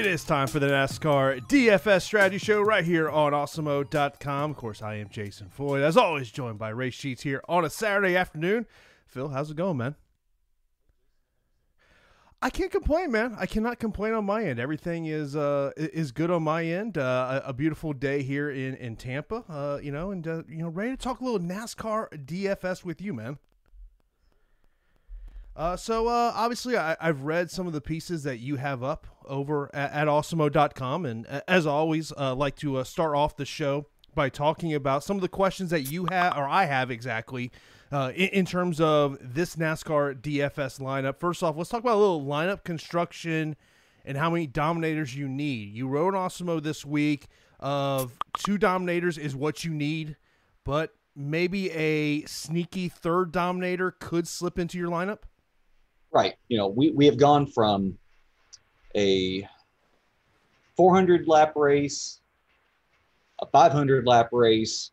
It is time for the NASCAR DFS strategy show right here on Awesemo.com. Of course, I am Jason Floyd, as always, joined by Race Sheets here on a Saturday afternoon. Phil, how's it going, man? I can't complain, man. I cannot complain on my end. Everything is uh, is good on my end. Uh, a, a, beautiful day here in in Tampa, uh, you know, and uh, you know, ready to talk a little NASCAR DFS with you, man. Uh, so uh, obviously, I, have read some of the pieces that you have up over at, at awesemo.com, and as always, uh, like to uh, start off the show by talking about some of the questions that you have or I have exactly uh, in, in, terms of this NASCAR DFS lineup. First off, let's talk about a little lineup construction and how many dominators you need. You wrote on Awesemo this week of two dominators is what you need, but maybe a sneaky third dominator could slip into your lineup. Right. You know, we, we have gone from a 400 lap race, a 500 lap race,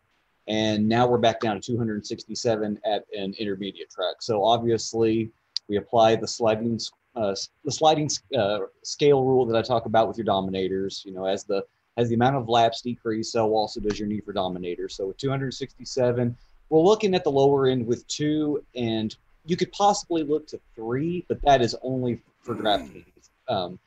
and now we're back down to 267 at an intermediate track. So obviously, we apply the sliding uh, the sliding uh, scale rule that I talk about with your dominators. You know, as the as the amount of laps decrease, so also does your need for dominators. So with 267, we're looking at the lower end with two and you could possibly look to three, but that is only for DraftKings. Um,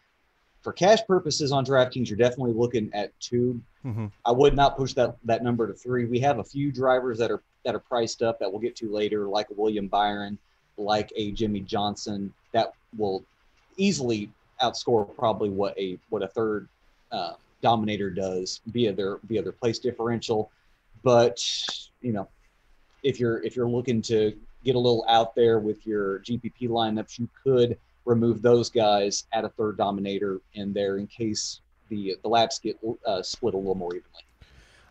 for cash purposes on DraftKings, you're definitely looking at 2 mm-hmm. I would not push that that number to three. We have a few drivers that are that are priced up that we'll get to later, like a William Byron, like a Jimmie Johnson, that will easily outscore probably what a what a third uh, dominator does via their via their place differential. But you know, if you're if you're looking to get a little out there with your GPP lineups, you could remove those guys, add a third dominator in there in case the the laps get uh, split a little more evenly.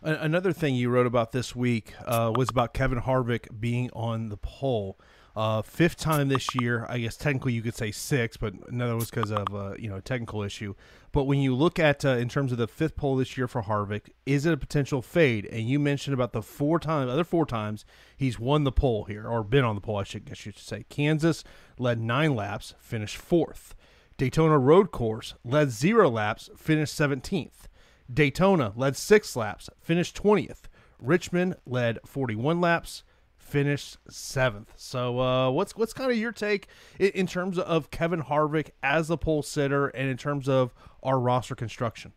Another thing you wrote about this week uh, was about Kevin Harvick being on the pole. Uh, fifth time this year. I guess technically you could say six, but another was because of uh, you know a technical issue. But when you look at uh, in terms of the fifth pole this year for Harvick, is it a potential fade? And you mentioned about the four times, other four times he's won the pole here or been on the pole. I should guess you should say. Kansas led nine laps, finished fourth. Daytona Road Course led zero laps, finished seventeenth. Daytona led six laps, finished twentieth. Richmond led forty-one laps finished seventh. So, uh, what's what's kind of your take in, in, terms of Kevin Harvick as a pole sitter, and in terms of our roster construction?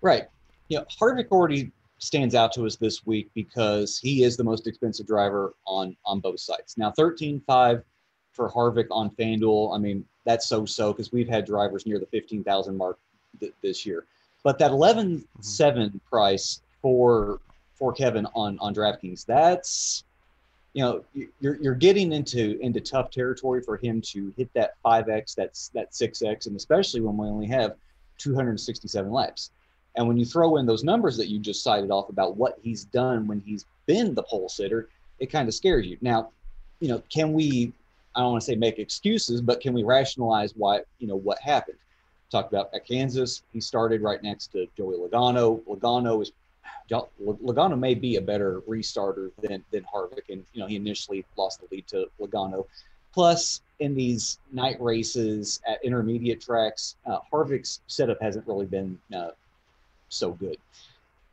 Right. Yeah, you know, Harvick already stands out to us this week because he is the most expensive driver on on both sites. Now, thirteen five for Harvick on FanDuel. I mean, that's so so because we've had drivers near the fifteen thousand mark th- this year. But that eleven seven mm-hmm. price for for Kevin on on DraftKings, that's you know you're you're getting into into tough territory for him to hit that 5x that's that 6x and especially when we only have 267 laps. And when you throw in those numbers that you just cited off about what he's done when he's been the pole sitter it kind of scares you. Now you know can we i don't want to say make excuses but can we rationalize why you know what happened? Talked about at kansas he started right next to joey logano. Logano is Logano may be a better restarter than than Harvick, and you know he initially lost the lead to Logano. Plus, in these night races at intermediate tracks, uh, Harvick's setup hasn't really been uh, so good.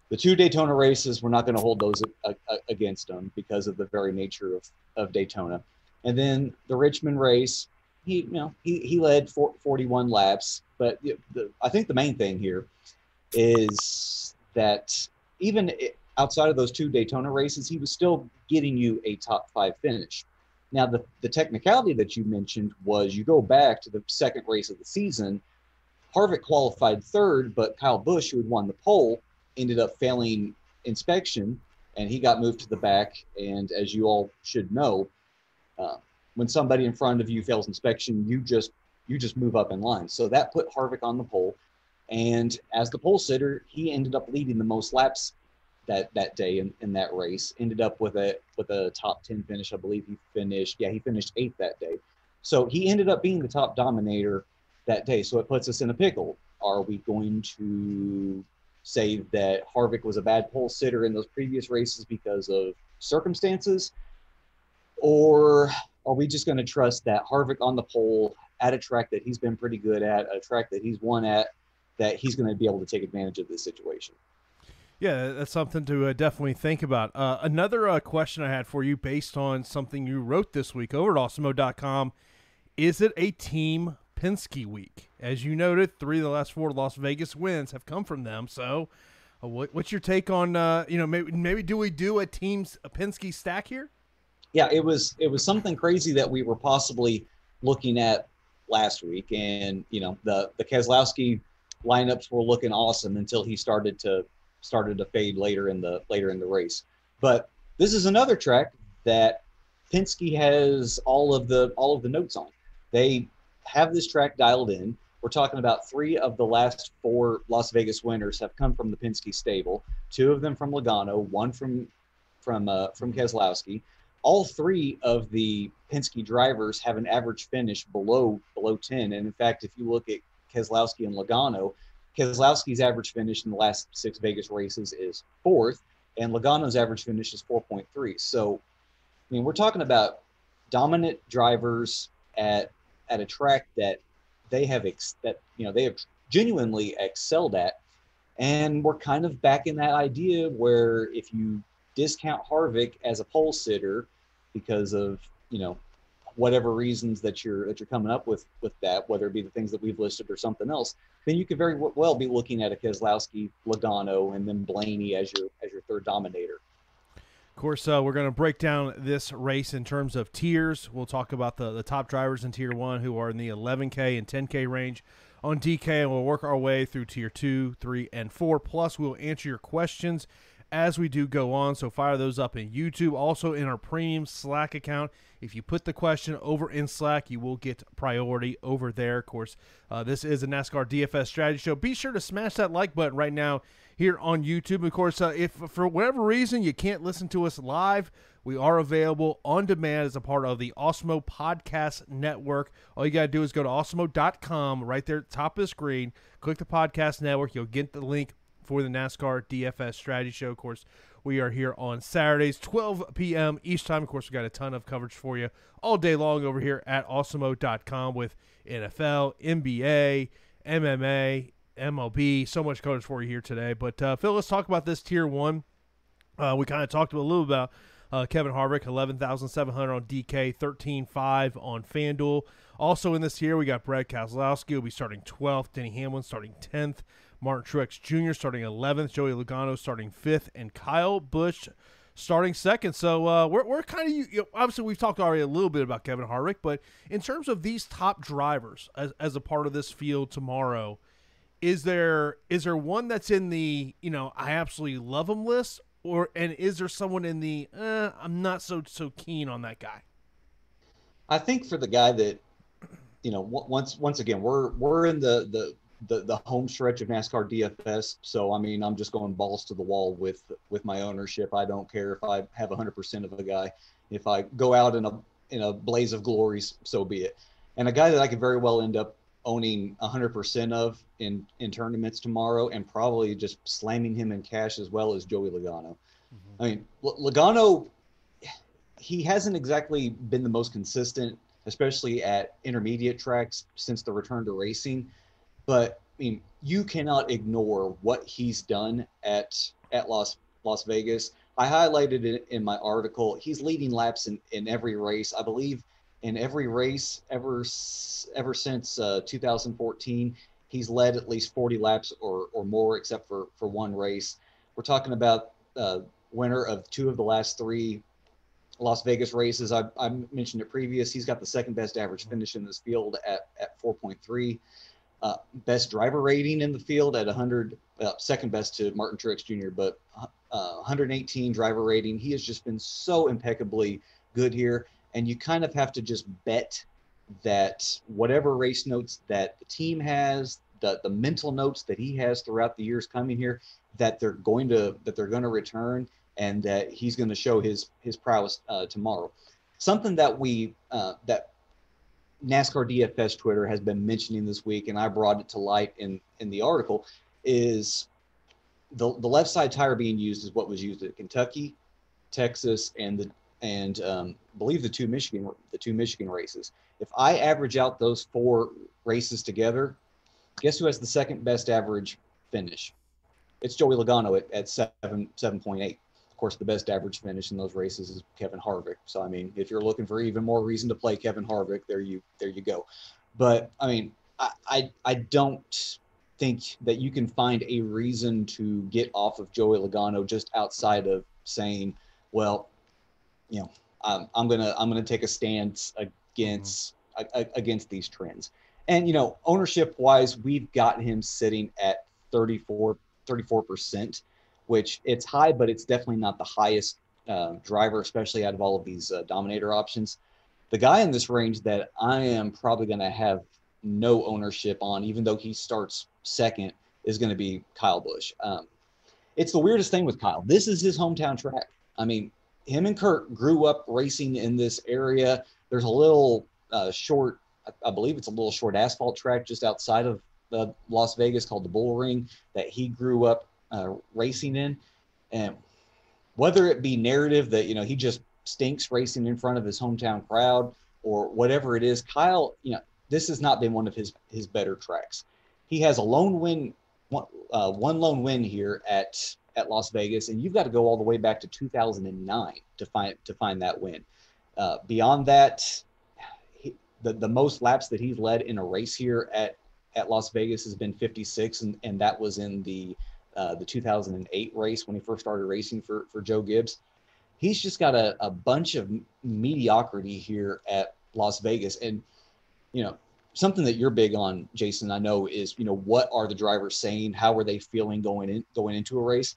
The two Daytona races, we're not going to hold those a, a, against him because of the very nature of, of Daytona. And then the Richmond race, he you know he, he led for, 41 laps, but the, I think the main thing here is that even outside of those two Daytona races, he was still getting you a top five finish. Now, the, the technicality that you mentioned was you go back to the second race of the season. Harvick qualified third, but Kyle Busch, who had won the pole, ended up failing inspection and he got moved to the back. And as you all should know, uh, when somebody in front of you fails inspection, you just you just move up in line. So that put Harvick on the pole. And as the pole sitter, he ended up leading the most laps that that day in, in that race. Ended up with a with a top ten finish. I believe he finished. Yeah, he finished eighth that day. So he ended up being the top dominator that day. So it puts us in a pickle. Are we going to say that Harvick was a bad pole sitter in those previous races because of circumstances? Or are we just going to trust that Harvick on the pole at a track that he's been pretty good at, a track that he's won at, that he's going to be able to take advantage of this situation? Yeah, that's something to uh, definitely think about. Uh, another uh, question I had for you, based on something you wrote this week over at awesemo.com, is it a team Penske week? As you noted, three of the last four Las Vegas wins have come from them. So, uh, what, what's your take on uh, you know maybe maybe do we do a team's a Penske stack here? Yeah, it was it was something crazy that we were possibly looking at last week, and you know the the Keselowski lineups were looking awesome until he started to started to fade later in the later in the race. But this is another track that Penske has all of the all of the notes on. They have this track dialed in. We're talking about three of the last four Las Vegas winners have come from the Penske stable. Two of them from Logano, one from from uh, from Keselowski. All three of the Penske drivers have an average finish below below 10. And in fact, if you look at Keselowski and Logano, Keselowski's average finish in the last six Vegas races is fourth, and Logano's average finish is 4.3. So, I mean, we're talking about dominant drivers at at a track that they have ex- that you know they have genuinely excelled at, and we're kind of back in that idea where if you discount Harvick as a pole sitter because of you know whatever reasons that you're that you're coming up with with that, whether it be the things that we've listed or something else, then you could very well be looking at a Keselowski, Logano, and then Blaney as your as your third dominator. Of course, uh, we're going to break down this race in terms of tiers. We'll talk about the, the top drivers in Tier 1 who are in the 11K and 10K range on DK, and we'll work our way through Tier 2, 3, and 4. Plus, we'll answer your questions as we do go on. So fire those up in YouTube. Also in our premium Slack account. If you put the question over in Slack, you will get priority over there. Of course, uh, this is a NASCAR DFS strategy show. Be sure to smash that like button right now here on YouTube. Of course, uh, if for whatever reason you can't listen to us live, we are available on demand as a part of the Awesemo Podcast Network. All you got to do is go to awesemo.com right there at the top of the screen, click the podcast network. You'll get the link for the NASCAR DFS Strategy Show. Of course, we are here on Saturdays, 12 p.m. each time. Of course, we got a ton of coverage for you all day long over here at awesemo.com with NFL, NBA, MMA, MLB. So much coverage for you here today. But uh, Phil, let's talk about this tier one. Uh, we kind of talked a little about uh, Kevin Harvick, 11,700 on DK, 13.5 on FanDuel. Also in this tier, we got Brad Keselowski will be starting 12th, Denny Hamlin starting 10th, Martin Truex Jr. starting 11th, Joey Logano starting 5th, and Kyle Busch starting second. So uh, we're, we're kind of, you know, obviously, we've talked already a little bit about Kevin Harvick, but in terms of these top drivers as, as a part of this field tomorrow, is there is there one that's in the you know I absolutely love him list, or and is there someone in the eh, I'm not so so keen on that guy? I think for the guy that you know once once again we're we're in the the the, the home stretch of NASCAR DFS. So I mean, I'm just going balls to the wall with with my ownership. I don't care if I have 100% of a guy. If I go out in a in a blaze of glories, so be it. And a guy that I could very well end up owning 100% of in in tournaments tomorrow, and probably just slamming him in cash as well as Joey Logano. Mm-hmm. I mean, L- Logano, he hasn't exactly been the most consistent especially at intermediate tracks since the return to racing. But I mean, you cannot ignore what he's done at at Las Las Vegas. I highlighted it in my article. He's leading laps in, in every race. I believe in every race ever ever since uh, 2014. He's led at least 40 laps or, or more, except for for one race. We're talking about uh, winner of two of the last three Las Vegas races. I, I mentioned it previous. He's got the second best average finish in this field at at 4.3. Uh, best driver rating in the field at 100, uh, second best to Martin Truex Jr., but uh, 118 driver rating. He has just been so impeccably good here. And you kind of have to just bet that whatever race notes that the team has, the, the mental notes that he has throughout the years coming here, that they're going to that they're going to return and that he's going to show his his prowess uh, tomorrow. Something that we uh, that NASCAR DFS Twitter has been mentioning this week, and I brought it to light in in the article, is the the left side tire being used is what was used at Kentucky, Texas, and the and um, believe the two Michigan the two Michigan races. If I average out those four races together, guess who has the second best average finish? It's Joey Logano at, at seven seven point eight course, the best average finish in those races is Kevin Harvick. So I mean, if you're looking for even more reason to play Kevin Harvick, there you there you go. But I mean, I I, I don't think that you can find a reason to get off of Joey Logano just outside of saying, well, you know, I'm, I'm gonna I'm gonna take a stance against mm-hmm. against these trends. And you know, ownership wise, we've got him sitting at 34 34 percent which it's high, but it's definitely not the highest uh, driver, especially out of all of these uh, dominator options. The guy in this range that I am probably going to have no ownership on, even though he starts second, is going to be Kyle Busch. Um, it's the weirdest thing with Kyle. This is his hometown track. I mean, him and Kurt grew up racing in this area. There's a little uh, short, I believe it's a little short asphalt track just outside of uh, Las Vegas called the Bull Ring that he grew up uh, racing in, and whether it be narrative that you know he just stinks racing in front of his hometown crowd or whatever it is, Kyle, you know, this has not been one of his his better tracks. He has a lone win, one, uh, one lone win here at at Las Vegas, and you've got to go all the way back to 2009 to find to find that win. Uh, beyond that, he, the the most laps that he's led in a race here at at Las Vegas has been 56, and and that was in the uh, the 2008 race when he first started racing for, for Joe Gibbs. He's just got a, a bunch of mediocrity here at Las Vegas. And, you know, something that you're big on, Jason, I know is, you know, what are the drivers saying? How are they feeling going in, going into a race?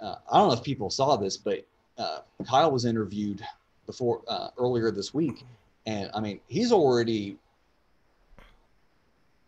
Uh, I don't know if people saw this, but uh, Kyle was interviewed before uh, earlier this week. And I mean, he's already,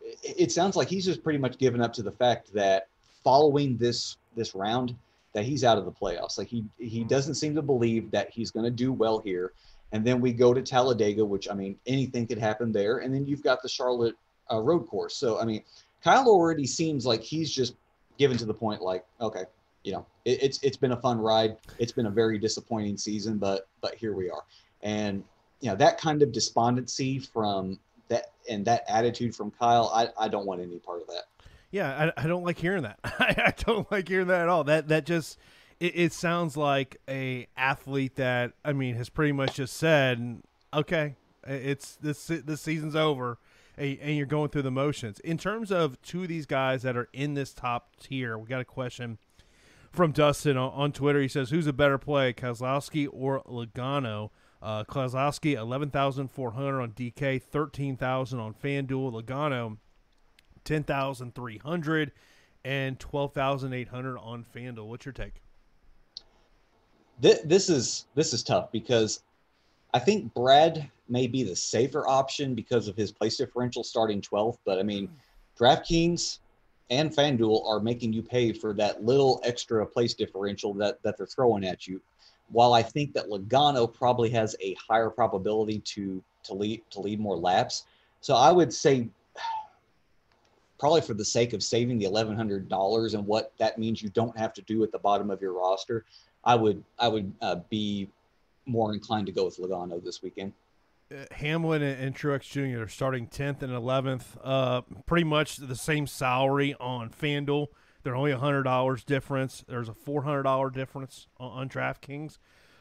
it, it sounds like he's just pretty much given up to the fact that following this this round that he's out of the playoffs. Like he he doesn't seem to believe that he's going to do well here. And then we go to Talladega, which I mean anything could happen there. And then you've got the Charlotte uh, road course. So I mean, Kyle already seems like he's just given to the point. Like okay, you know, it, it's it's been a fun ride. It's been a very disappointing season, but but here we are. And you know that kind of despondency from that and that attitude from Kyle, I, I don't want any part of that. Yeah, I, I don't like hearing that. I, don't like hearing that at all. That that just it, it sounds like a athlete that I mean has pretty much just said, okay, it's this this season's over, and, and you're going through the motions. In terms of two of these guys that are in this top tier, we got a question from Dustin on, on Twitter. He says, "Who's a better play, Keselowski or Logano?" Uh, four hundred on DK, thirteen thousand on FanDuel. Logano, 10,300 and 12,800 on FanDuel. What's your take? This, this is this is tough because I think Brad may be the safer option because of his place differential starting 12th, but I mean, DraftKings and FanDuel are making you pay for that little extra place differential that that they're throwing at you. While I think that Logano probably has a higher probability to to lead to lead more laps, so I would say probably for the sake of saving the eleven hundred dollars and what that means you don't have to do at the bottom of your roster, I would I would uh, be more inclined to go with Logano this weekend. uh, Hamlin and, and Truex Jr. are starting 10th and 11th. Uh, pretty much the same salary on FanDuel. They're only $100 difference. There's a $400 difference on, on DraftKings.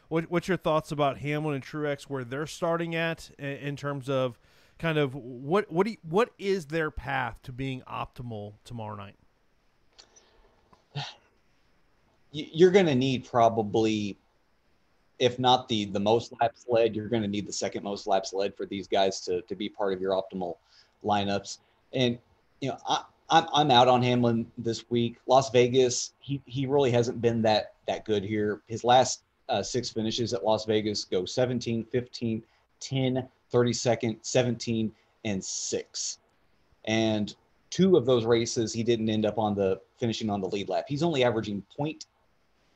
What, what's your thoughts about Hamlin and Truex, where they're starting at in, in terms of kind of what what do you, what is their path to being optimal tomorrow night? You're going to need probably if not the the most laps led, you're going to need the second most laps led for these guys to to be part of your optimal lineups. And you know, I, I'm I'm out on Hamlin this week. Las Vegas, he he really hasn't been that that good here. His last uh, six finishes at Las Vegas go 17, 15, 10, 32nd, 17, and six. And two of those races, he didn't end up on the finishing on the lead lap. He's only averaging point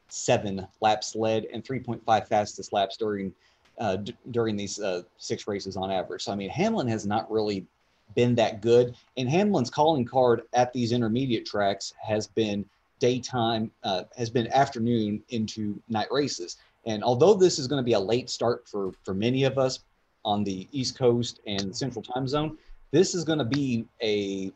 seven laps led and 3.5 fastest laps during uh, d- during these uh, six races on average. So I mean, Hamlin has not really been that good, and Hamlin's calling card at these intermediate tracks has been daytime, uh, has been afternoon into night races. And although this is going to be a late start for for many of us on the East Coast and Central Time Zone, this is going to be a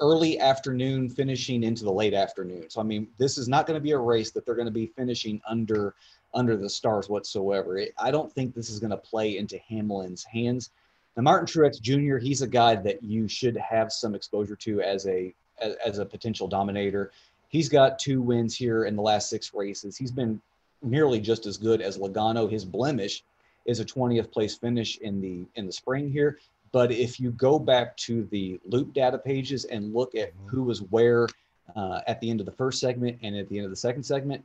early afternoon finishing into the late afternoon. So I mean, this is not going to be a race that they're going to be finishing under under the stars whatsoever. It, I don't think this is going to play into Hamlin's hands. Now, Martin Truex Jr. He's a guy that you should have some exposure to as a as, as a potential dominator. He's got two wins here in the last six races. He's been nearly just as good as Logano. His blemish is a 20th place finish in the in the spring here. But if you go back to the loop data pages and look at mm-hmm. who was where uh, at the end of the first segment and at the end of the second segment,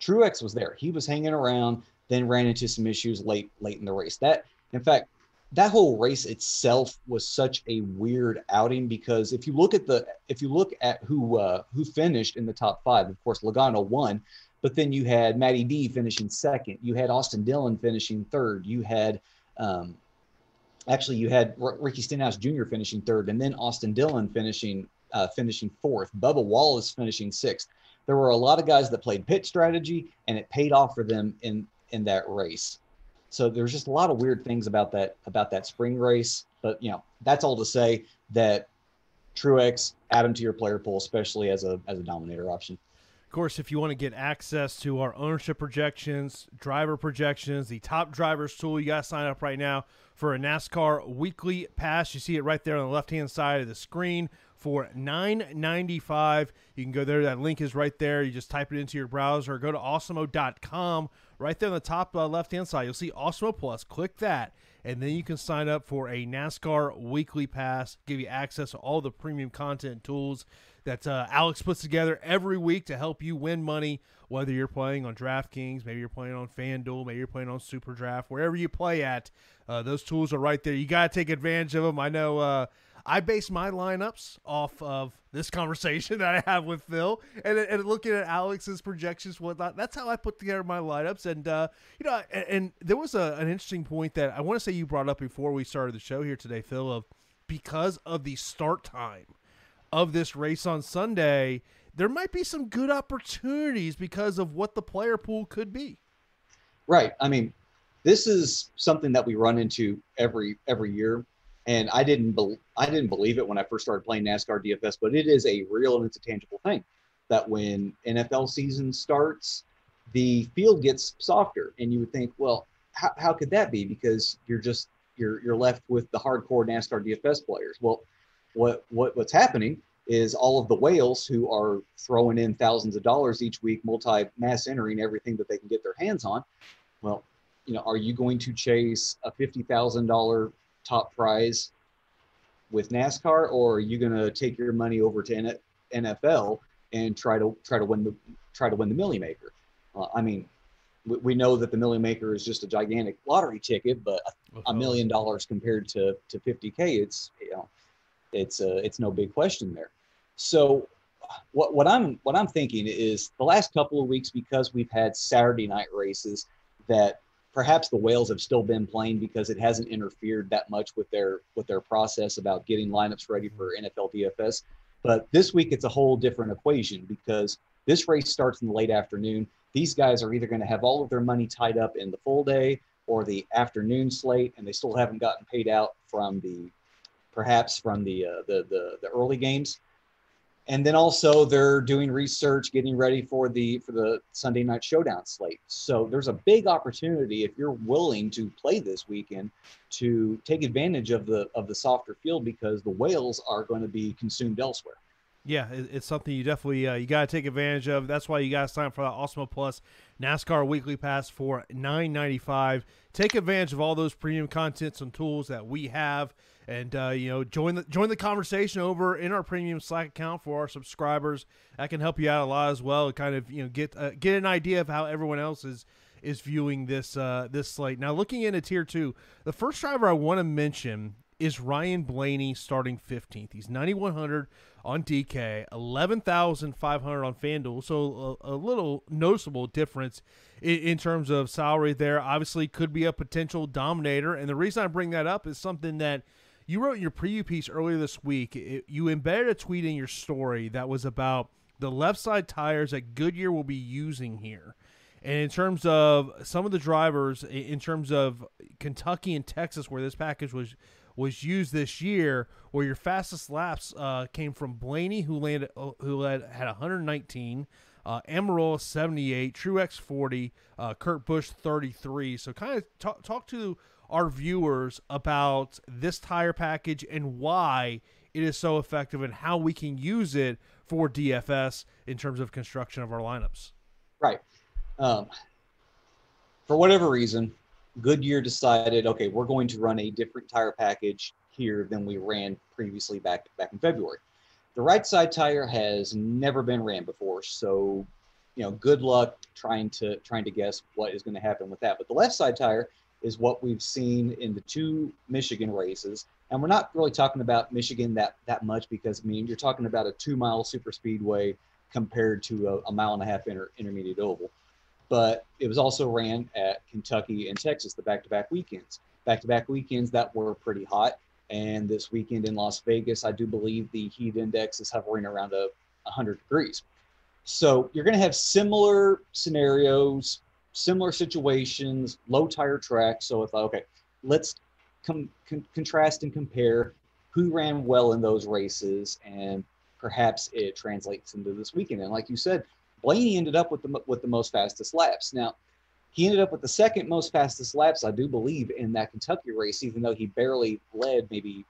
Truex was there. He was hanging around, then ran into some issues late late in the race. That, in fact, that whole race itself was such a weird outing because if you look at the if you look at who uh, who finished in the top five, of course Logano won, but then you had Matty D finishing second, you had Austin Dillon finishing third, you had um, actually you had R- Ricky Stenhouse Jr. finishing third, and then Austin Dillon finishing uh, finishing fourth. Bubba Wallace finishing sixth. There were a lot of guys that played pit strategy, and it paid off for them in in that race. So there's just a lot of weird things about that about that spring race. But you know, that's all to say that Truex add him to your player pool, especially as a as a dominator option. Course, if you want to get access to our ownership projections, driver projections, the top drivers tool, you got to sign up right now for a NASCAR weekly pass. You see it right there on the left hand side of the screen for $9.95. You can go there. That link is right there. You just type it into your browser. Go to awesemo.com. Right there on the top uh, left hand side, you'll see Awesemo Plus. Click that, and then you can sign up for a NASCAR weekly pass, give you access to all the premium content tools that uh, Alex puts together every week to help you win money, whether you're playing on DraftKings, maybe you're playing on FanDuel, maybe you're playing on Super Draft, wherever you play at. Uh, those tools are right there. You got to take advantage of them. I know uh, I base my lineups off of this conversation that I have with Phil and, and looking at Alex's projections, whatnot. That's how I put together my lineups. And, uh, you know, and, and there was a, an interesting point that I want to say you brought up before we started the show here today, Phil, of because of the start time of this race on Sunday, there might be some good opportunities because of what the player pool could be. Right. I mean, this is something that we run into every every year, and I didn't be- I didn't believe it when I first started playing NASCAR DFS, but it is a real and it's a tangible thing that when NFL season starts, the field gets softer, and you would think, well, how, how could that be? Because you're just you're you're left with the hardcore NASCAR DFS players. Well, what what what's happening is all of the whales who are throwing in thousands of dollars each week, multi mass entering everything that they can get their hands on. Well, you know, are you going to chase a fifty thousand dollar top prize with NASCAR, or are you going to take your money over to NFL and try to try to win the try to win the Milly Maker? Uh, I mean, we, we, know that the Milly Maker is just a gigantic lottery ticket, but a, a million dollars compared to to fifty k, it's you know it's uh, it's no big question there. So what what I'm what I'm thinking is the last couple of weeks because we've had Saturday night races that perhaps the whales have still been playing because it hasn't interfered that much with their with their process about getting lineups ready for NFL DFS. But this week it's a whole different equation because this race starts in the late afternoon. These guys are either going to have all of their money tied up in the full day or the afternoon slate, and they still haven't gotten paid out from the perhaps from the uh, the, the the early games. And then also they're doing research, getting ready for the for the Sunday night showdown slate. So there's a big opportunity if you're willing to play this weekend to take advantage of the of the softer field because the whales are going to be consumed elsewhere. Yeah, it's something you definitely uh, you got to take advantage of. That's why you got to sign up for that Awesemo Plus NASCAR Weekly Pass for nine ninety five. Take advantage of all those premium contents and tools that we have, and uh, you know join the join the conversation over in our premium Slack account for our subscribers. That can help you out a lot as well. Kind of you know get uh, get an idea of how everyone else is is viewing this uh, this slate. Now looking into tier two, the first driver I want to mention is Ryan Blaney starting 15th. He's 9100 on DK, 11,500 on FanDuel. So a, a, little noticeable difference in, in, terms of salary there. Obviously, could be a potential dominator. And the reason I bring that up is something that you wrote in your preview piece earlier this week. It, you embedded a tweet in your story that was about the left side tires that Goodyear will be using here. And in terms of some of the drivers, in terms of Kentucky and Texas, where this package was was used this year, where your fastest laps uh, came from Blaney, who landed uh, who led had 119, uh, Almirola 78, Truex 40, uh, Kurt Busch 33. So kind of talk talk to our viewers about this tire package and why it is so effective and how we can use it for DFS in terms of construction of our lineups. Right. Um, for whatever reason, Goodyear decided, okay, we're going to run a different tire package here than we ran previously back back in February. The right side tire has never been ran before, so you know, good luck trying to trying to guess what is going to happen with that. But the left side tire is what we've seen in the two Michigan races, and we're not really talking about Michigan that that much because I mean you're talking about a two mile super speedway compared to a, a mile and a half inter, intermediate oval but it was also ran at Kentucky and Texas, the back-to-back weekends. Back-to-back weekends that were pretty hot. And this weekend in Las Vegas, I do believe the heat index is hovering around a 100 degrees. So you're going to have similar scenarios, similar situations, low tire tracks. So if okay, let's com- con- contrast and compare who ran well in those races, and perhaps it translates into this weekend. And like you said, Blaney ended up with the with the most fastest laps. Now, he ended up with the second most fastest laps, I do believe, in that Kentucky race, even though he barely led maybe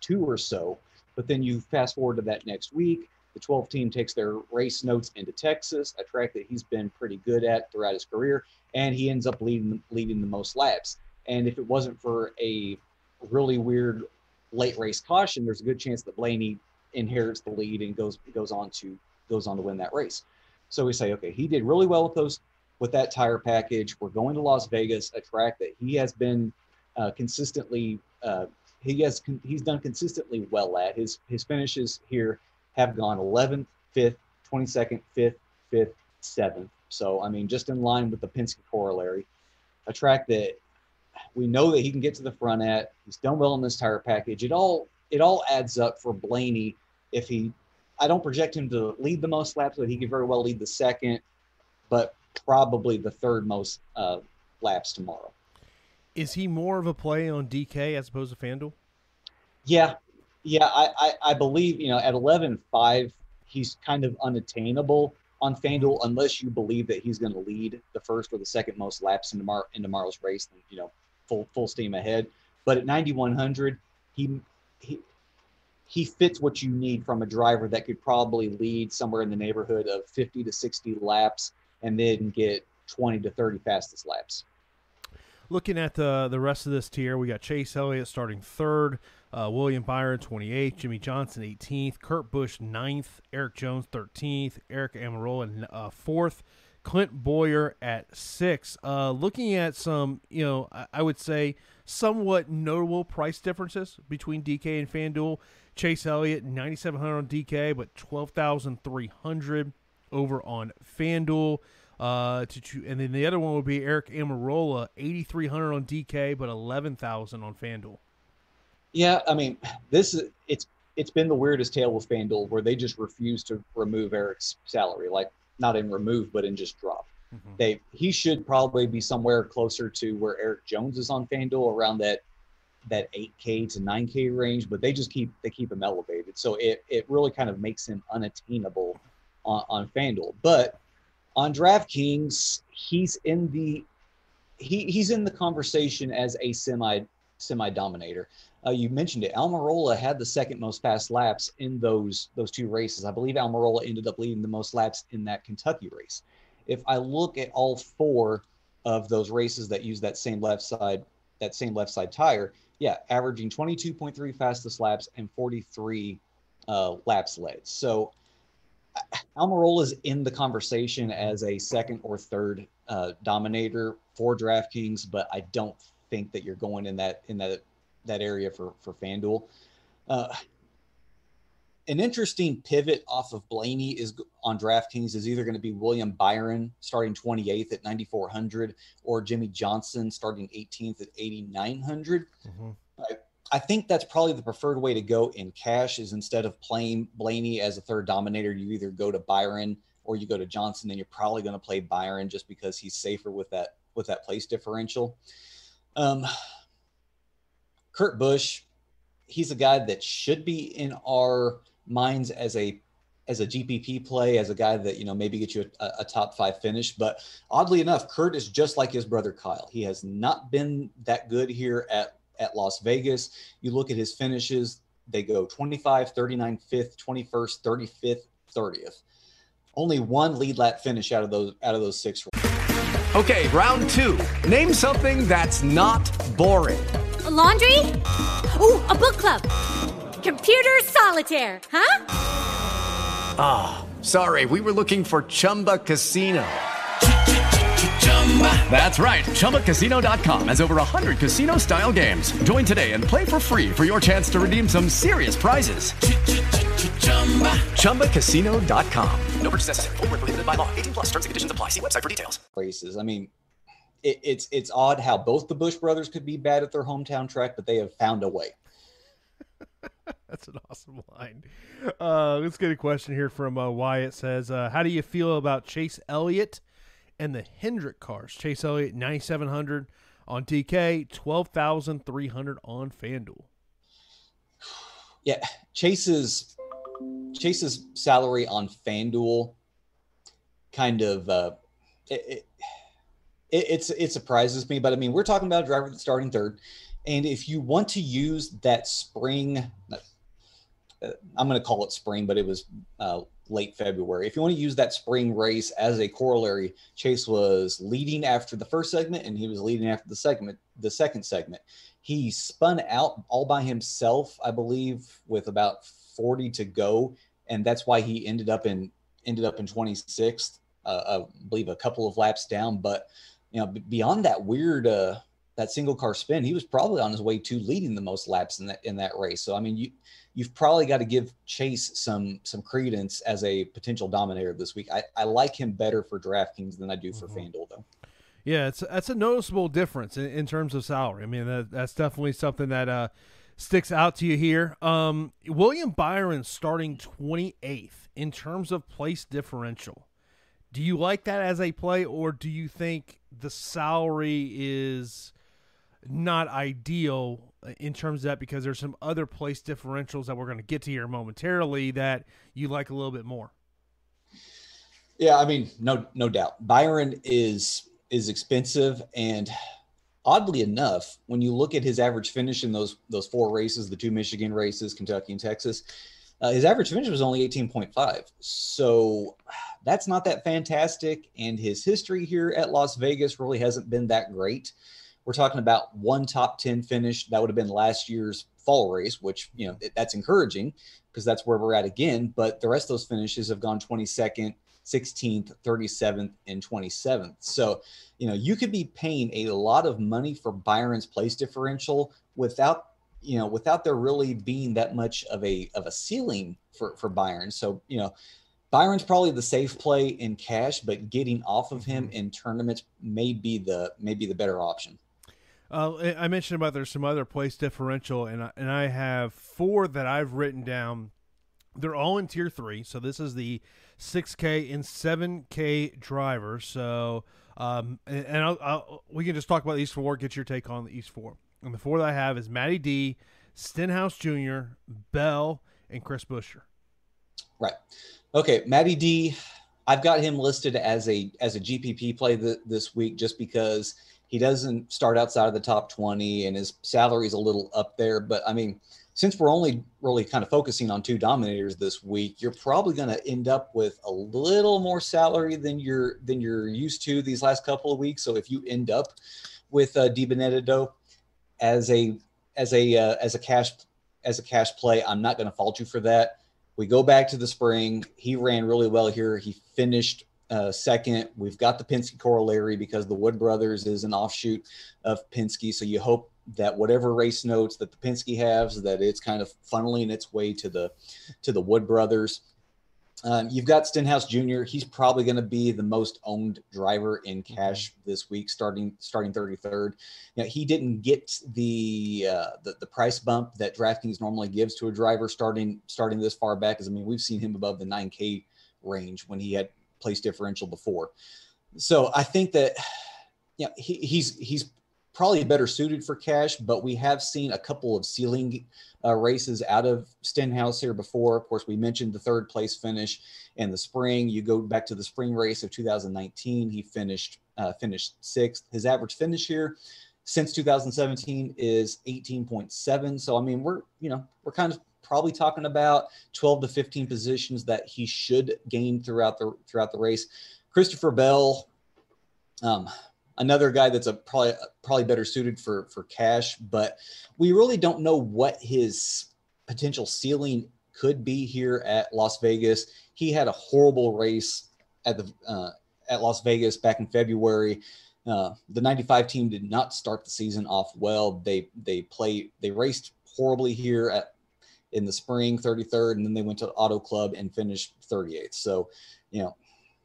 two or so. But then you fast forward to that next week, the 12 team takes their race notes into Texas, a track that he's been pretty good at throughout his career, and he ends up leading leading the most laps. And if it wasn't for a really weird late race caution, there's a good chance that Blaney inherits the lead and goes goes on to goes on to win that race. So we say, okay, he did really well with those with that tire package. We're going to Las Vegas, a track that he has been uh, consistently uh, he has he's done consistently well at. His his finishes here have gone 11th, 5th, 22nd, 5th, 5th, 7th. So I mean, just in line with the Penske corollary, a track that we know that he can get to the front at. He's done well in this tire package. It all it all adds up for Blaney if he I don't project him to lead the most laps, but he could very well lead the second, but probably the third most uh, laps tomorrow. Is he more of a play on DK as opposed to FanDuel? Yeah, yeah, I, I, I believe you know at 11-5, he's kind of unattainable on FanDuel unless you believe that he's going to lead the first or the second most laps in tomorrow in tomorrow's race. You know, full full steam ahead. But at 9100, he he he fits what you need from a driver that could probably lead somewhere in the neighborhood of 50 to 60 laps and then get 20 to 30 fastest laps. Looking at the the rest of this tier, we got Chase Elliott starting third, uh, William Byron 28th, Jimmie Johnson 18th, Kurt Busch 9th, Erik Jones 13th, Aric Almirola uh, fourth, Clint Bowyer at six. Uh, looking at some, you know, I, I would say somewhat notable price differences between DK and FanDuel. Chase Elliott, 9,700 on DK, but 12,300 over on FanDuel. Uh, to and then the other one would be Aric Almirola, 8,300 on DK, but 11,000 on FanDuel. Yeah, I mean, this is it's it's been the weirdest tale with FanDuel where they just refuse to remove Aric's salary, like not in remove, but in just drop. They he should probably be somewhere closer to where Erik Jones is on FanDuel around that that 8K to 9K range, but they just keep they keep him elevated. So it it really kind of makes him unattainable on, on FanDuel. But on DraftKings, he's in the he he's in the conversation as a semi semi dominator. Uh, you mentioned it. Almirola had the second most fast laps in those those two races. I believe Almirola ended up leading the most laps in that Kentucky race. If I look at all four of those races that use that same left side that same left side tire, yeah, averaging 22.3 fastest laps and 43 uh, laps led. So Almirola is in the conversation as a second or third uh, dominator for DraftKings, but I don't think that you're going in that in that that area for for FanDuel. Uh, an interesting pivot off of Blaney is on DraftKings is either going to be William Byron starting 28th at 9400 or Jimmie Johnson starting 18th at 8900. Mm-hmm. I, I think that's probably the preferred way to go in cash is instead of playing Blaney as a third dominator, you either go to Byron or you go to Johnson, and you're probably going to play Byron just because he's safer with that with that place differential. Um, Kurt Busch, he's a guy that should be in our minds as a as a GPP play, as a guy that you know maybe get you a, a, top five finish. But oddly enough, Kurt is just like his brother Kyle. He has not been that good here at at Las Vegas. You look at his finishes; they go 25, 39, 5th, 21st, 35th, 30th. Only one lead lap finish out of those out of those six. Okay, round two. Name something that's not boring. A laundry. Ooh, a book club. Computer solitaire. Huh? Ah, oh, sorry. We were looking for Chumba Casino. That's right. ChumbaCasino.com has over 100 casino style games. Join today and play for free for your chance to redeem some serious prizes. ChumbaCasino.com. No purchase necessary. Full prohibited by law. 18 plus terms and conditions apply. See website for details. Races. I mean, it, it's it's odd how both the Busch brothers could be bad at their hometown track, but they have found a way. That's an awesome line. Uh, let's get a question here from uh, Wyatt. Says, uh, "How do you feel about Chase Elliott and the Hendrick cars. Chase Elliott, 9,700 on DK, 12,300 on FanDuel. Yeah, Chase's Chase's salary on FanDuel kind of uh, it, it, it's it surprises me, but I mean we're talking about a driver that's starting third, and if you want to use that spring, uh, I'm going to call it spring, but it was uh, late February. If you want to use that spring race as a corollary, Chase was leading after the first segment and he was leading after the segment, the second segment. He spun out all by himself, I believe, with about 40 to go, and that's why he ended up in ended up in 26th. Uh, I believe a couple of laps down, but you know, beyond that weird uh, that single car spin, he was probably on his way to leading the most laps in that in that race. So I mean, you you've probably got to give Chase some some credence as a potential dominator this week. I, I like him better for DraftKings than I do for mm-hmm. FanDuel though. Yeah, it's that's a noticeable difference in, in terms of salary. I mean, that, that's definitely something that uh, sticks out to you here. Um, William Byron starting 28th in terms of place differential. Do you like that as a play, or do you think the salary is not ideal in terms of that because there's some other place differentials that we're going to get to here momentarily that you like a little bit more. Yeah, I mean, no, no doubt. Byron is is expensive, and oddly enough, when you look at his average finish in those those four races, the two Michigan races, Kentucky and Texas, uh, his average finish was only 18.5. So that's not that fantastic, and his history here at Las Vegas really hasn't been that great. We're talking about one top 10 finish. That would have been last year's fall race, which, you know, that's encouraging because that's where we're at again. But the rest of those finishes have gone 22nd, 16th, 37th, and 27th. So, you know, you could be paying a lot of money for Byron's place differential without, you know, without there really being that much of a of a ceiling for for Byron. So, you know, Byron's probably the safe play in cash, but getting off of him mm-hmm. in tournaments may be the may be the better option. Uh, I mentioned about there's some other place differential, and I, and I have four that I've written down They're all in tier three, so this is the 6K and 7K drivers. So, um, and, I'll, I'll, we can just talk about these four. Get your take on the East four. And the four that I have is Matty D, Stenhouse Jr., Bell, and Chris Buescher. Right. Okay, Matty D. I've got him listed as a as a GPP play th- this week just because he doesn't start outside of the top 20 and his salary is a little up there. But I mean, since we're only really kind of focusing on two dominators this week, you're probably going to end up with a little more salary than you're than you're used to these last couple of weeks. So if you end up with uh, DiBenedetto as a as a uh, as a cash as a cash play, I'm not going to fault you for that. We go back to the spring. He ran really well here. He finished uh, second. We've got the Penske corollary because the Wood Brothers is an offshoot of Penske. So you hope that whatever race notes that the Penske has, that it's kind of funneling its way to the to the Wood Brothers. Um, you've got Stenhouse Jr. He's probably going to be the most owned driver in cash this week, starting starting 33rd. You know, he didn't get the, uh, the the price bump that DraftKings normally gives to a driver starting starting this far back. Because I mean, we've seen him above the 9K range when he had place differential before. So I think that yeah, he, he's he's probably better suited for cash, but we have seen a couple of ceiling uh, races out of Stenhouse here before. Of course, we mentioned the third place finish in the spring. You go back to the spring race of 2019, he finished uh, finished sixth. His average finish here since 2017 is 18.7. So I mean, we're you know we're kind of probably talking about 12 to 15 positions that he should gain throughout the throughout the race. Christopher Bell, um, another guy that's a probably probably better suited for for cash, but we really don't know what his potential ceiling could be here at Las Vegas. He had a horrible race at the uh, at Las Vegas back in February. Uh, the 95 team did not start the season off well. They they play they raced horribly here at in the spring 33rd and then they went to auto club and finished 38th so you know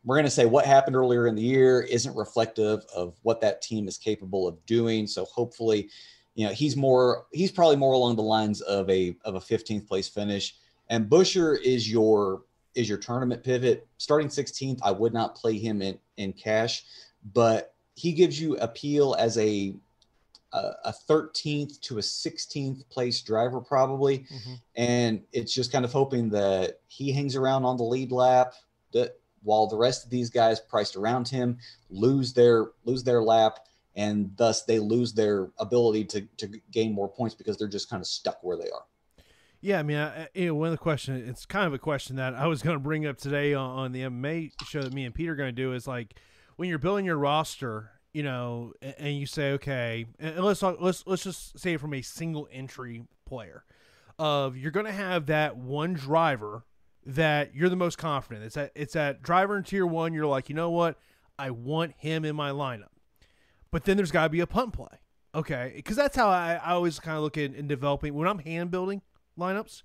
we're going to say what happened earlier in the year isn't reflective of what that team is capable of doing. So hopefully you know he's more he's probably more along the lines of a of a 15th place finish. And buescher is your is your tournament pivot. Starting 16th i would not play him in in cash but he gives you appeal as a a, 13th to a 16th place driver probably mm-hmm. and it's just kind of hoping that he hangs around on the lead lap that while the rest of these guys priced around him lose their lose their lap and thus they lose their ability to, to gain more points because they're just kind of stuck where they are yeah, I mean, I, you know, one of the questions, it's kind of a question that I was going to bring up today on, on the MMA show that me and Peter are going to do is like when you're building your roster you know, and you say, okay, and let's let's let's just say it from a single entry player, of you're going to have that one driver that you're the most confident. It's that it's that driver in tier one. You're like, you know what, I want him in my lineup, but then there's got to be a punt play, okay? Because that's how I, I always kind of look at in developing when I'm hand building lineups.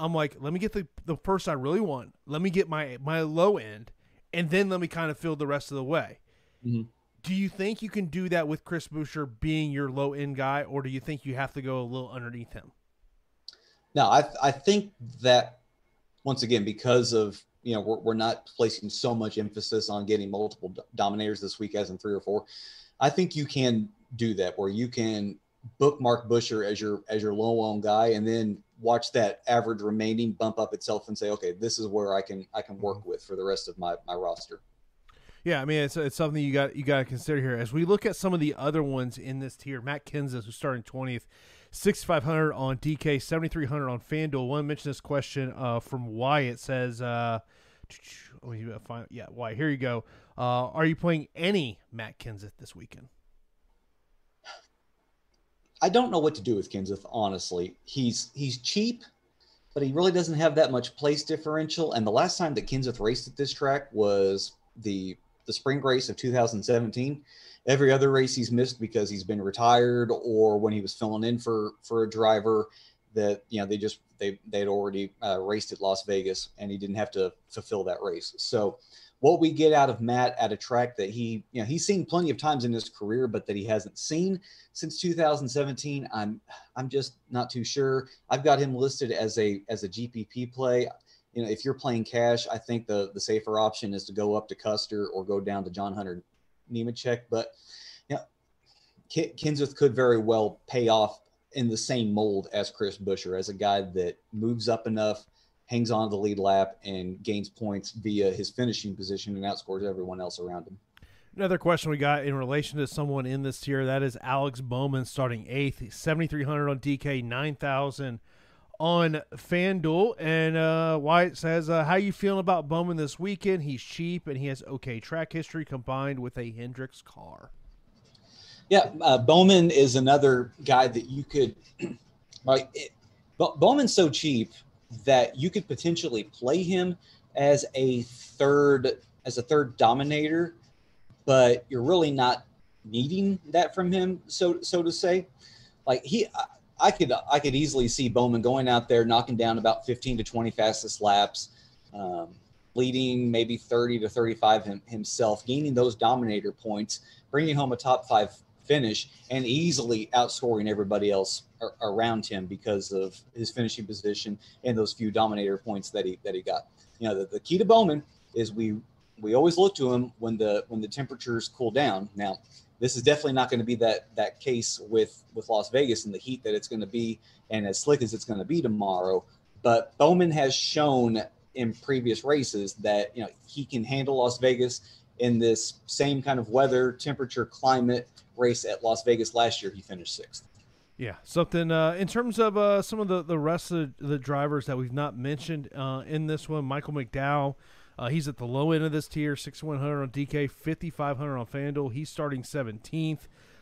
I'm like, let me get the the person I really want. Let me get my my low end, and then let me kind of fill the rest of the way. Mm-hmm do you think you can do that with Chris Buescher being your low end guy, or do you think you have to go a little underneath him? No, I I think that once again because of you know we're, we're not placing so much emphasis on getting multiple dominators this week as in three or four. I think you can do that where you can bookmark Buescher as your as your low owned guy, and then watch that average remaining bump up itself and say, okay, this is where I can I can work mm-hmm. with for the rest of my my roster. Yeah, I mean it's it's something you got you got to consider here as we look at some of the other ones in this tier. Matt Kenseth, who's starting twentieth, sixty five hundred on DK, seventy three hundred on FanDuel. To mention this question uh, from Wyatt says, uh, find, yeah, why? Here you go. Uh, are you playing any Matt Kenseth this weekend? I don't know what to do with Kenseth. Honestly, he's he's cheap, but he really doesn't have that much place differential. And the last time that Kenseth raced at this track was the the spring race of 2017. Every other race he's missed because he's been retired or when he was filling in for for a driver that you know they just they they'd already uh, raced at Las Vegas and he didn't have to fulfill that race. So what we get out of Matt at a track that he you know he's seen plenty of times in his career but that he hasn't seen since 2017 I'm I'm just not too sure. I've got him listed as a as a GPP play you know, if you're playing cash, I think the the safer option is to go up to Custer or go down to John Hunter Nemechek. But you know, Kenseth could very well pay off in the same mold as Chris Buescher, as a guy that moves up enough, hangs on to the lead lap, and gains points via his finishing position and outscores everyone else around him. Another question we got in relation to someone in this tier that is Alex Bowman starting eighth, 7,300 on DK, 9,000 on FanDuel. And uh, Wyatt says, uh, How you feeling about Bowman this weekend? He's cheap and he has okay track history combined with a Hendricks car. Yeah, uh, Bowman is another guy that you could, like, it, Bowman's so cheap that you could potentially play him as a third as a third dominator, but you're really not needing that from him, so so to say. Like he, I could I could easily see Bowman going out there, knocking down about 15 to 20 fastest laps, um, leading maybe 30 to 35 him, himself, gaining those dominator points, bringing home a top five finish, and easily outscoring everybody else ar- around him because of his finishing position and those few dominator points that he that he got. You know, the, the key to Bowman is we we always look to him when the when the temperatures cool down. Now, this is definitely not going to be that that case with with Las Vegas and the heat that it's going to be and as slick as it's going to be tomorrow. But Bowman has shown in previous races that you know he can handle Las Vegas in this same kind of weather, temperature, climate race at Las Vegas last year. He finished sixth. Yeah, something uh, in terms of uh, some of the, the rest of the drivers that we've not mentioned uh, in this one. Michael McDowell uh, he's at the low end of this tier, 6,100 on DK, 5,500 on FanDuel. He's starting 17th.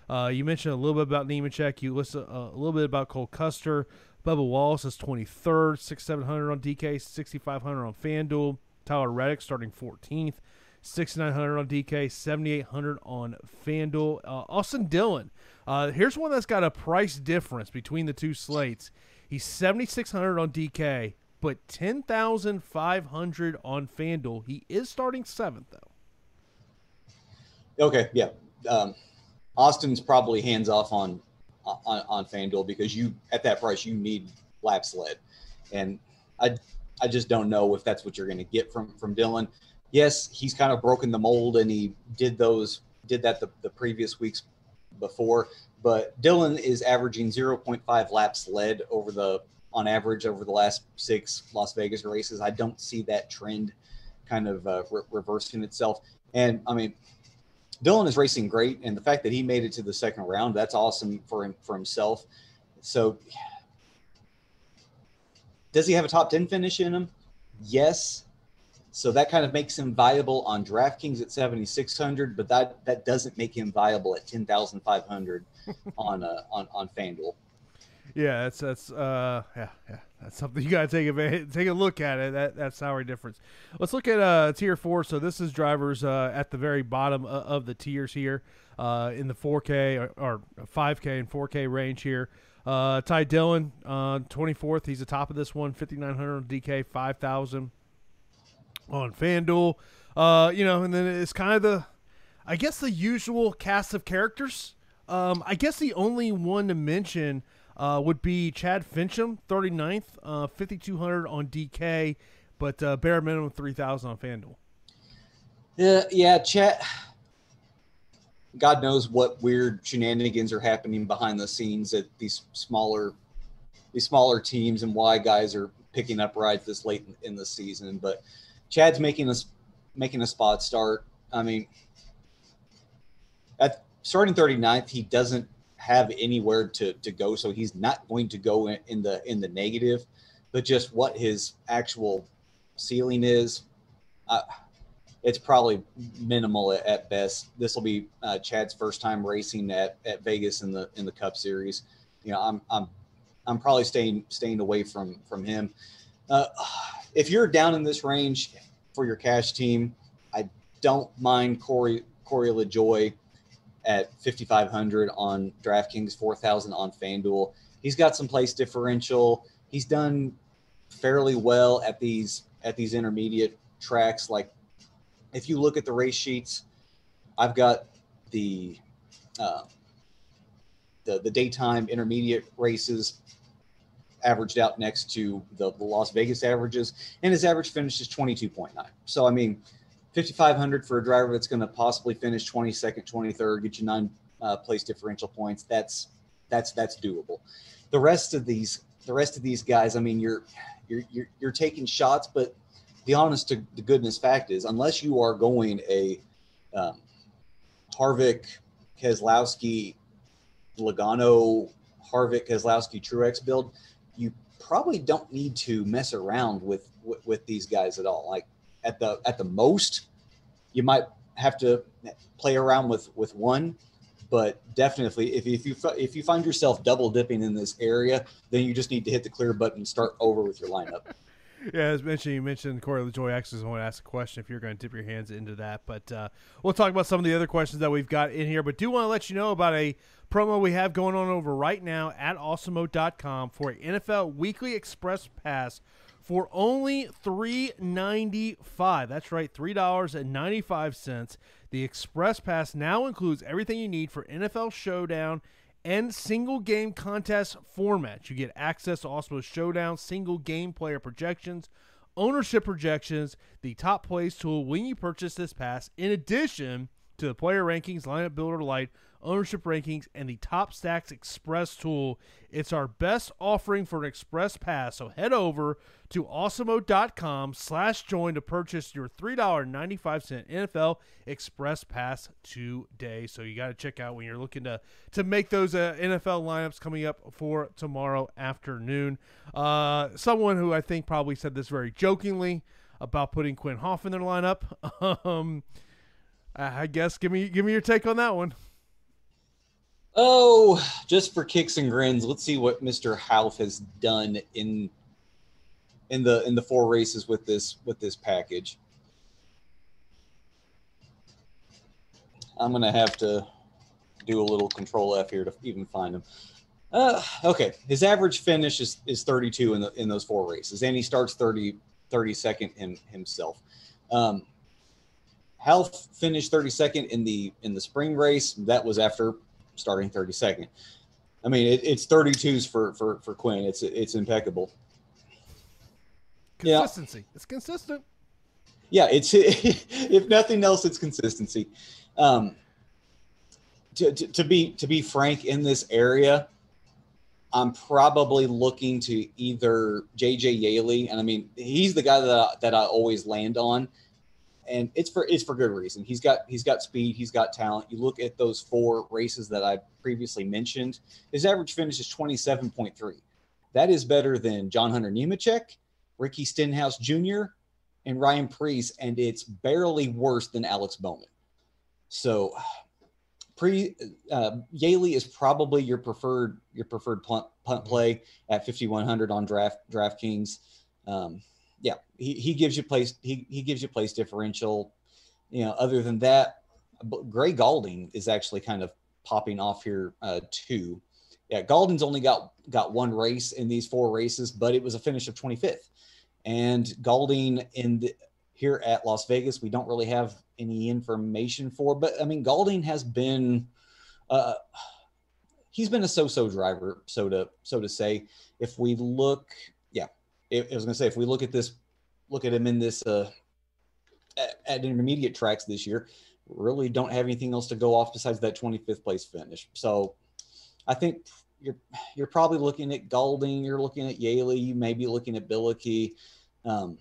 Uh, you mentioned a little bit about Nemechek. You listen uh, a little bit about Cole Custer. Bubba Wallace is 23rd, 6,700 on DK, 6,500 on FanDuel. Tyler Reddick starting 14th, 6,900 on DK, 7,800 on FanDuel. Uh, Austin Dillon, uh, here's one that's got a price difference between the two slates. He's 7,600 on DK, but 10,500 on FanDuel. He is starting seventh, though. Okay, yeah. Um, Austin's probably hands off on, on on FanDuel because you at that price you need laps led, and I I just don't know if that's what you're going to get from from Dillon. Yes, he's kind of broken the mold and he did those did that the, the previous weeks before, but Dillon is averaging 0.5 laps led over the on average over the last six Las Vegas races. I don't see that trend kind of uh, re- reversing itself. And I mean, Dillon is racing great, and the fact that he made it to the second round, that's awesome for him for himself. So, does he have a top ten finish in him? Yes. So that kind of makes him viable on DraftKings at 7600, but that that doesn't make him viable at 10500 on uh, on on FanDuel. Yeah, that's that's uh yeah yeah that's something you gotta take a take a look at it. That that salary difference. Let's look at uh tier four. So this is drivers uh, at the very bottom of, the tiers here, uh, in the 4K or, or 5K and 4K range here. Uh, Ty Dillon, uh, 24th. He's the top of this one. 5,900 DK, 5,000 on FanDuel. Uh, you know, and then it's kind of the, I guess the usual cast of characters. Um, I guess the only one to mention uh, would be Chad Finchum, 39th, uh, 5,200 on DK, but uh, bare minimum 3,000 on FanDuel. Yeah, yeah, Chad. God knows what weird shenanigans are happening behind the scenes at these smaller, these smaller teams, and why guys are picking up rides this late in, in the season. But Chad's making us making a spot start. I mean, at starting 39th, he doesn't have anywhere to to go, so he's not going to go in, the in the negative. But just what his actual ceiling is, uh, it's probably minimal at, at best. This will be uh, Chad's first time racing at, at Vegas in the in the Cup Series. You know, I'm I'm I'm probably staying staying away from from him. Uh, if you're down in this range for your cash team, I don't mind Corey Corey LaJoie at 5,500 on DraftKings, 4,000 on FanDuel. He's got some place differential. He's done fairly well at these at these intermediate tracks. Like if you look at the race sheets, I've got the uh, the the daytime intermediate races averaged out next to the, the Las Vegas averages, and his average finish is 22.9. So, I mean, 5,500 for a driver that's going to possibly finish 22nd, 23rd, get you nine uh, place differential points. That's that's that's doable. The rest of these, the rest of these guys, I mean, you're you're you're, you're taking shots, but the honest to the goodness fact is, unless you are going a um, Harvick, Keselowski, Logano, Harvick, Keselowski, Truex build, you probably don't need to mess around with, with with these guys at all. Like at the at the most, you might have to play around with with one, but definitely if, if you if you find yourself double dipping in this area, then you just need to hit the clear button and start over with your lineup. Yeah, as mentioned, you mentioned Corey LaJoie actually want to ask a question if you're going to dip your hands into that. But uh, we'll talk about some of the other questions that we've got in here. But do want to let you know about a promo we have going on over right now at awesemo.com for NFL Weekly Express Pass for only three ninety five. That's right, three dollars and ninety five cents. The Express Pass now includes everything you need for NFL Showdown and single game contest formats. You get access to Awesemo Showdown, single game player projections, ownership projections, the top plays tool when you purchase this pass, in addition to the player rankings, lineup builder light, ownership rankings, and the Top Stacks Express tool. It's our best offering for an Express Pass. So head over to awesemo.com slash join to purchase your $3.95 NFL Express Pass today. So you got to check out when you're looking to, to make those uh, NFL lineups coming up for tomorrow afternoon. Uh, someone who I think probably said this very jokingly about putting Quinn Houff in their lineup. um, I guess give me give me your take on that one. Oh, just for kicks and grins, let's see what Mr. Houff has done in in the in the four races with this with this package. I'm gonna have to do a little control F here to even find him. Uh, okay, his average finish is, is 32 in the in those four races, and he starts 30 32nd in, himself. Um, Houff finished 32nd in the in the spring race. That was after starting 32nd. I mean, it, it's 32s for for for Quinn. It's it's impeccable. Consistency. Yeah. It's consistent. Yeah, it's if nothing else, it's consistency. Um, to, to, to be to be frank, in this area, I'm probably looking to either JJ Yeley, and I mean he's the guy that I, that I always land on and it's for it's for good reason. He's got he's got speed, he's got talent. You look at those four races that I previously mentioned. His average finish is twenty seven point three. That is better than John Hunter Nemechek, Ricky Stenhouse Jr., and Ryan Preece, and it's barely worse than Alex Bowman. So, pre uh, Yeley is probably your preferred your preferred punt, punt play at fifty one hundred on draft DraftKings. Um, yeah, he, he gives you place he, he gives you place differential. You know, other than that, Gray Gaulding is actually kind of popping off here uh, too. Yeah, Gaulding's only got got one race in these four races, but it was a finish of 25th. And Gaulding in the, here at Las Vegas, we don't really have any information for, but I mean, Gaulding has been, uh, he's been a so-so driver, so to so to say. If we look I was going to say, if we look at this, look at him in this uh, at, at intermediate tracks this year, really don't have anything else to go off besides that 25th place finish. So I think you're you're probably looking at Gaulding, you're looking at Yeley, you may be looking at Bilicki. Um,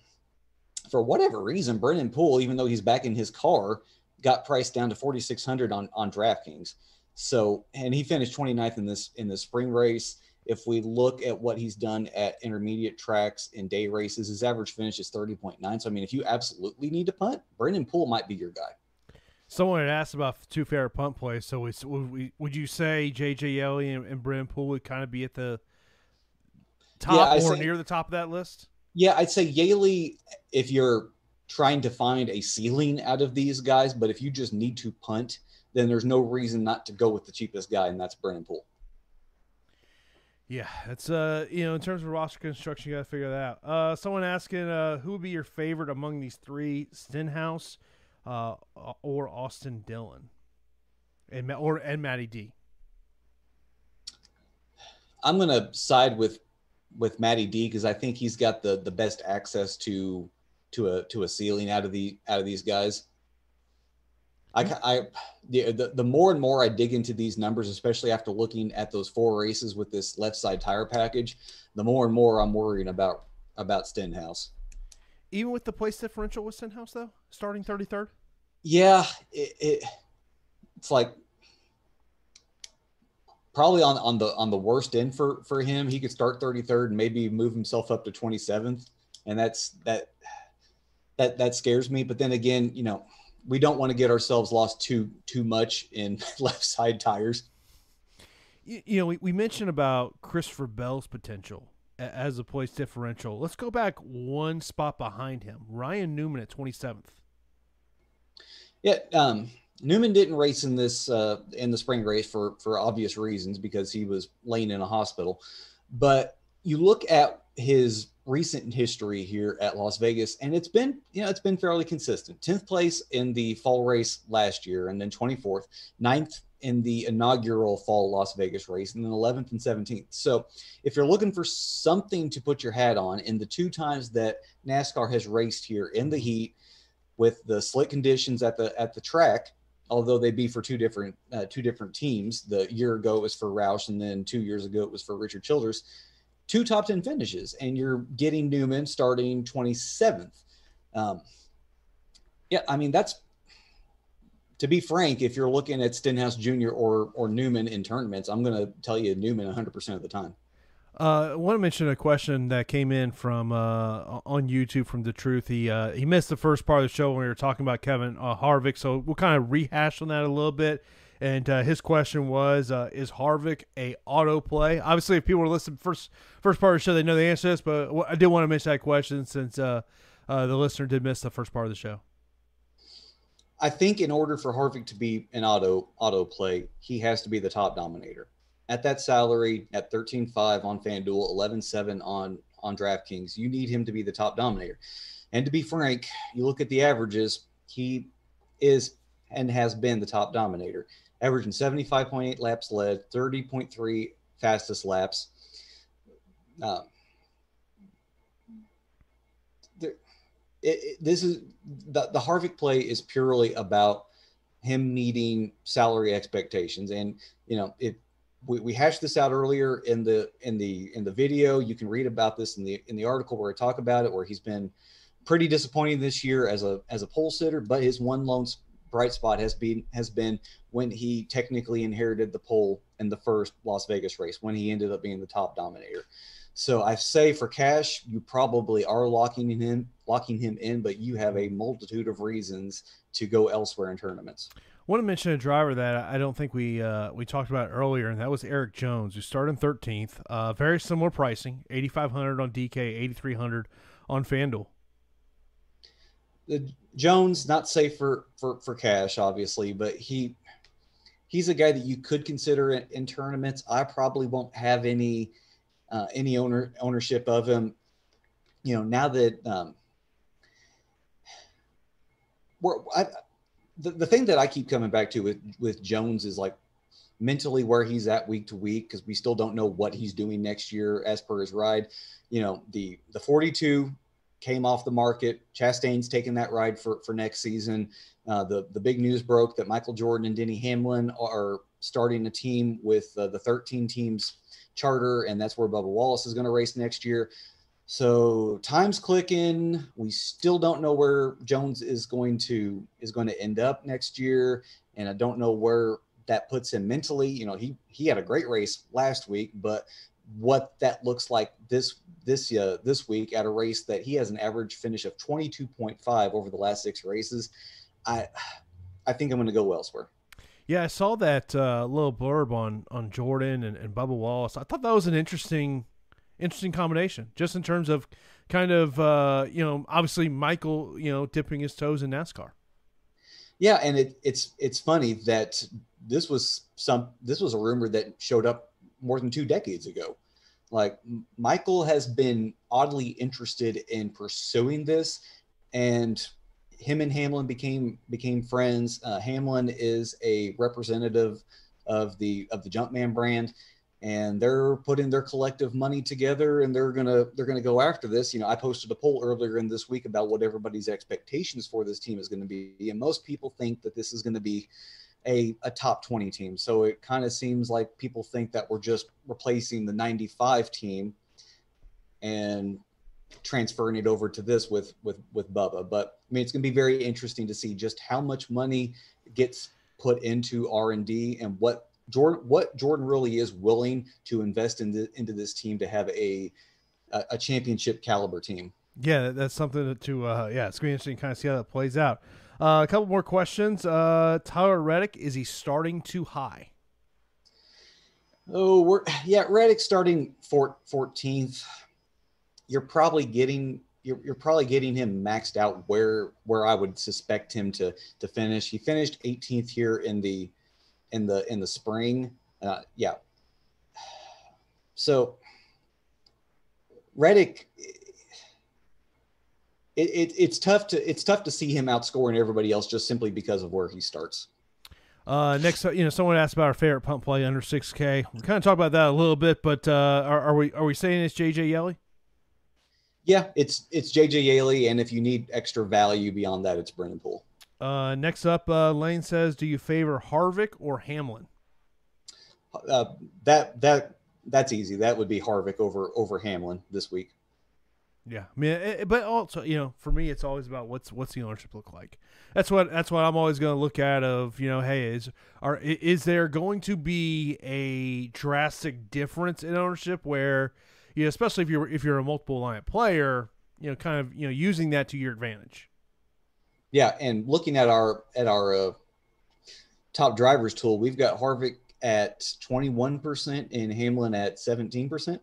for whatever reason, Brennan Poole, even though he's back in his car, got priced down to 4,600 on on DraftKings. So, and he finished 29th in this in the spring race. If we look at what he's done at intermediate tracks and day races, his average finish is 30.9. So, I mean, if you absolutely need to punt, Brennan Poole might be your guy. Someone had asked about two fair punt plays. So, we, would, we, would you say JJ Yeley and, and Brennan Poole would kind of be at the top yeah, or say, near the top of that list? Yeah, I'd say Yeley, if you're trying to find a ceiling out of these guys, but if you just need to punt, then there's no reason not to go with the cheapest guy, and that's Brennan Poole. Yeah, it's uh, you know, in terms of roster construction, you got to figure that out. Uh, someone asking, uh, who would be your favorite among these three: Stenhouse, uh, or Austin Dillon, and or and Matty D. I'm gonna side with with Matty D because I think he's got the the best access to to a to a ceiling out of the out of these guys. I, I the, the the more and more I dig into these numbers, especially after looking at those four races with this left side tire package, the more and more I'm worrying about about Stenhouse. Even with the place differential with Stenhouse though, starting 33rd. Yeah, it, it it's like probably on on the on the worst end for for him. He could start 33rd and maybe move himself up to 27th, and that's that that that scares me. But then again, you know, we don't want to get ourselves lost too too much in left side tires. You, you know, we, we mentioned about Christopher Bell's potential as a place differential. Let's go back one spot behind him. Ryan Newman at 27th. Yeah, um, Newman didn't race in this uh, in the spring race for for obvious reasons because he was laying in a hospital. But you look at his recent history here at Las Vegas, and it's been you know it's been fairly consistent. Tenth place in the fall race last year, and then twenty fourth, 9th in the inaugural fall Las Vegas race, and then 11th and 17th. So, if you're looking for something to put your hat on, in the two times that NASCAR has raced here in the heat with the slick conditions at the at the track, although they be for two different uh, two different teams. The year ago it was for Roush, and then two years ago it was for Richard Childress. Two top ten finishes, and you're getting Newman starting 27th. Um, yeah, I mean that's to be frank. If you're looking at Stenhouse Jr. or or Newman in tournaments, I'm going to tell you Newman 100 percent of the time. Uh, I want to mention a question that came in from uh, on YouTube from the Truth. He uh, he missed the first part of the show when we were talking about Kevin uh, Harvick, so we'll kind of rehash on that a little bit. And uh, his question was: uh, Is Harvick a auto play? Obviously, if people were listening first first part of the show, they know the answer to this. But I did want to mention that question since uh, uh, the listener did miss the first part of the show. I think in order for Harvick to be an auto auto play, he has to be the top dominator. At that salary, at 13.5 on FanDuel, 11.7 on on DraftKings, you need him to be the top dominator. And to be frank, you look at the averages, he is and has been the top dominator, averaging 75.8 laps led, 30.3 fastest laps. Um, there, it, it, this is the, the Harvick play is purely about him meeting salary expectations. And, you know, if we, we hashed this out earlier in the in the in the video. You can read about this in the in the article where I talk about it, where he's been pretty disappointing this year as a as a pole sitter, but his one lone bright spot has been has been when he technically inherited the pole in the first Las Vegas race when he ended up being the top dominator. So I say for cash, you probably are locking him locking him in, but you have a multitude of reasons to go elsewhere in tournaments. I want to mention a driver that I don't think we uh, we talked about earlier, and that was Erik Jones, who started 13th. Uh, very similar pricing, 8,500 on DK, 8,300 on FanDuel. The Jones not safe for, for for cash, obviously, but he he's a guy that you could consider in, in tournaments. I probably won't have any uh, any owner ownership of him. You know, now that um, we're I, the, the thing that I keep coming back to with with Jones is like mentally where he's at week to week because we still don't know what he's doing next year as per his ride. You know, the the 42 came off the market. Chastain's taking that ride for for next season. Uh, the the big news broke that Michael Jordan and Denny Hamlin are starting a team with uh, the 13 teams charter, and that's where Bubba Wallace is going to race next year. So time's clicking. We still don't know where Jones is going to is going to end up next year, and I don't know where that puts him mentally. You know, he he had a great race last week, but what that looks like this this uh, this week at a race that he has an average finish of 22.5 over the last six races, I I think I'm going to go elsewhere. Yeah, I saw that uh, little blurb on on Jordan and, and Bubba Wallace. I thought that was an interesting interesting combination, just in terms of kind of uh, you know obviously Michael you know dipping his toes in NASCAR. Yeah, and it, it's it's funny that this was some this was a rumor that showed up more than two decades ago. Like Michael has been oddly interested in pursuing this, and him and Hamlin became became friends. Uh, Hamlin is a representative of the of the Jumpman brand, and they're putting their collective money together and they're gonna they're gonna go after this. You know, I posted a poll earlier in this week about what everybody's expectations for this team is going to be, and most people think that this is going to be a, a top 20 team. So it kind of seems like people think that we're just replacing the 95 team and transferring it over to this with with with Bubba. But I mean, it's going to be very interesting to see just how much money gets put into R and D and what Jordan what Jordan really is willing to invest in the, into this team to have a a, championship caliber team. Yeah, that's something to uh, yeah, it's gonna be interesting to kind of see how that plays out. Uh, a couple more questions. Uh, Tyler Reddick, is he starting too high? Oh, we're yeah, Reddick starting fourteenth. You're probably getting you're, you're probably getting him maxed out where where I would suspect him to to finish. He finished 18th here in the in the in the spring. Uh, yeah. So Reddick, it, it, it's tough to it's tough to see him outscoring everybody else just simply because of where he starts. Uh, next, you know, someone asked about our favorite punt play under 6K. We kind of talked about that a little bit, but uh, are, are we are we saying it's JJ Yeley? Yeah, it's it's JJ Yeley, and if you need extra value beyond that, it's Brennan Poole. Uh, next up, uh, Lane says, "Do you favor Harvick or Hamlin?" Uh, that that that's easy. That would be Harvick over over Hamlin this week. Yeah, I mean, it, but also, you know, for me, it's always about what's what's the ownership look like. That's what that's what I'm always going to look at. Of you know, hey, is are is there going to be a drastic difference in ownership where, you know, especially if you're if you're a multiple line player, you know, kind of you know using that to your advantage. Yeah, and looking at our at our uh, top drivers tool, we've got Harvick at 21% and Hamlin at 17%.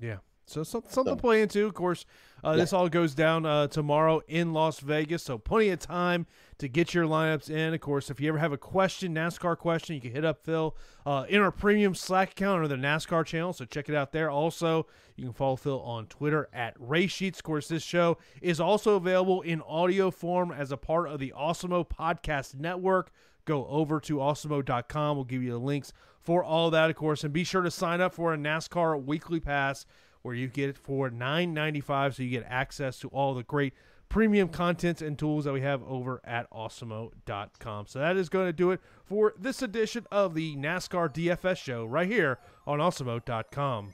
Yeah. So something, something to play into. Of course, uh, yeah. this all goes down uh, tomorrow in Las Vegas, so plenty of time to get your lineups in. Of course, if you ever have a question, NASCAR question, you can hit up Phil uh, in our premium Slack account or the NASCAR channel. So check it out there. Also, you can follow Phil on Twitter at Race Sheets. Of course, this show is also available in audio form as a part of the Awesemo Podcast Network. Go over to awesemo.com. We'll give you the links for all that, of course, and be sure to sign up for a NASCAR weekly pass where you get it for $9.95 so you get access to all the great premium contents and tools that we have over at awesemo.com. So that is going to do it for this edition of the NASCAR DFS show right here on awesemo.com.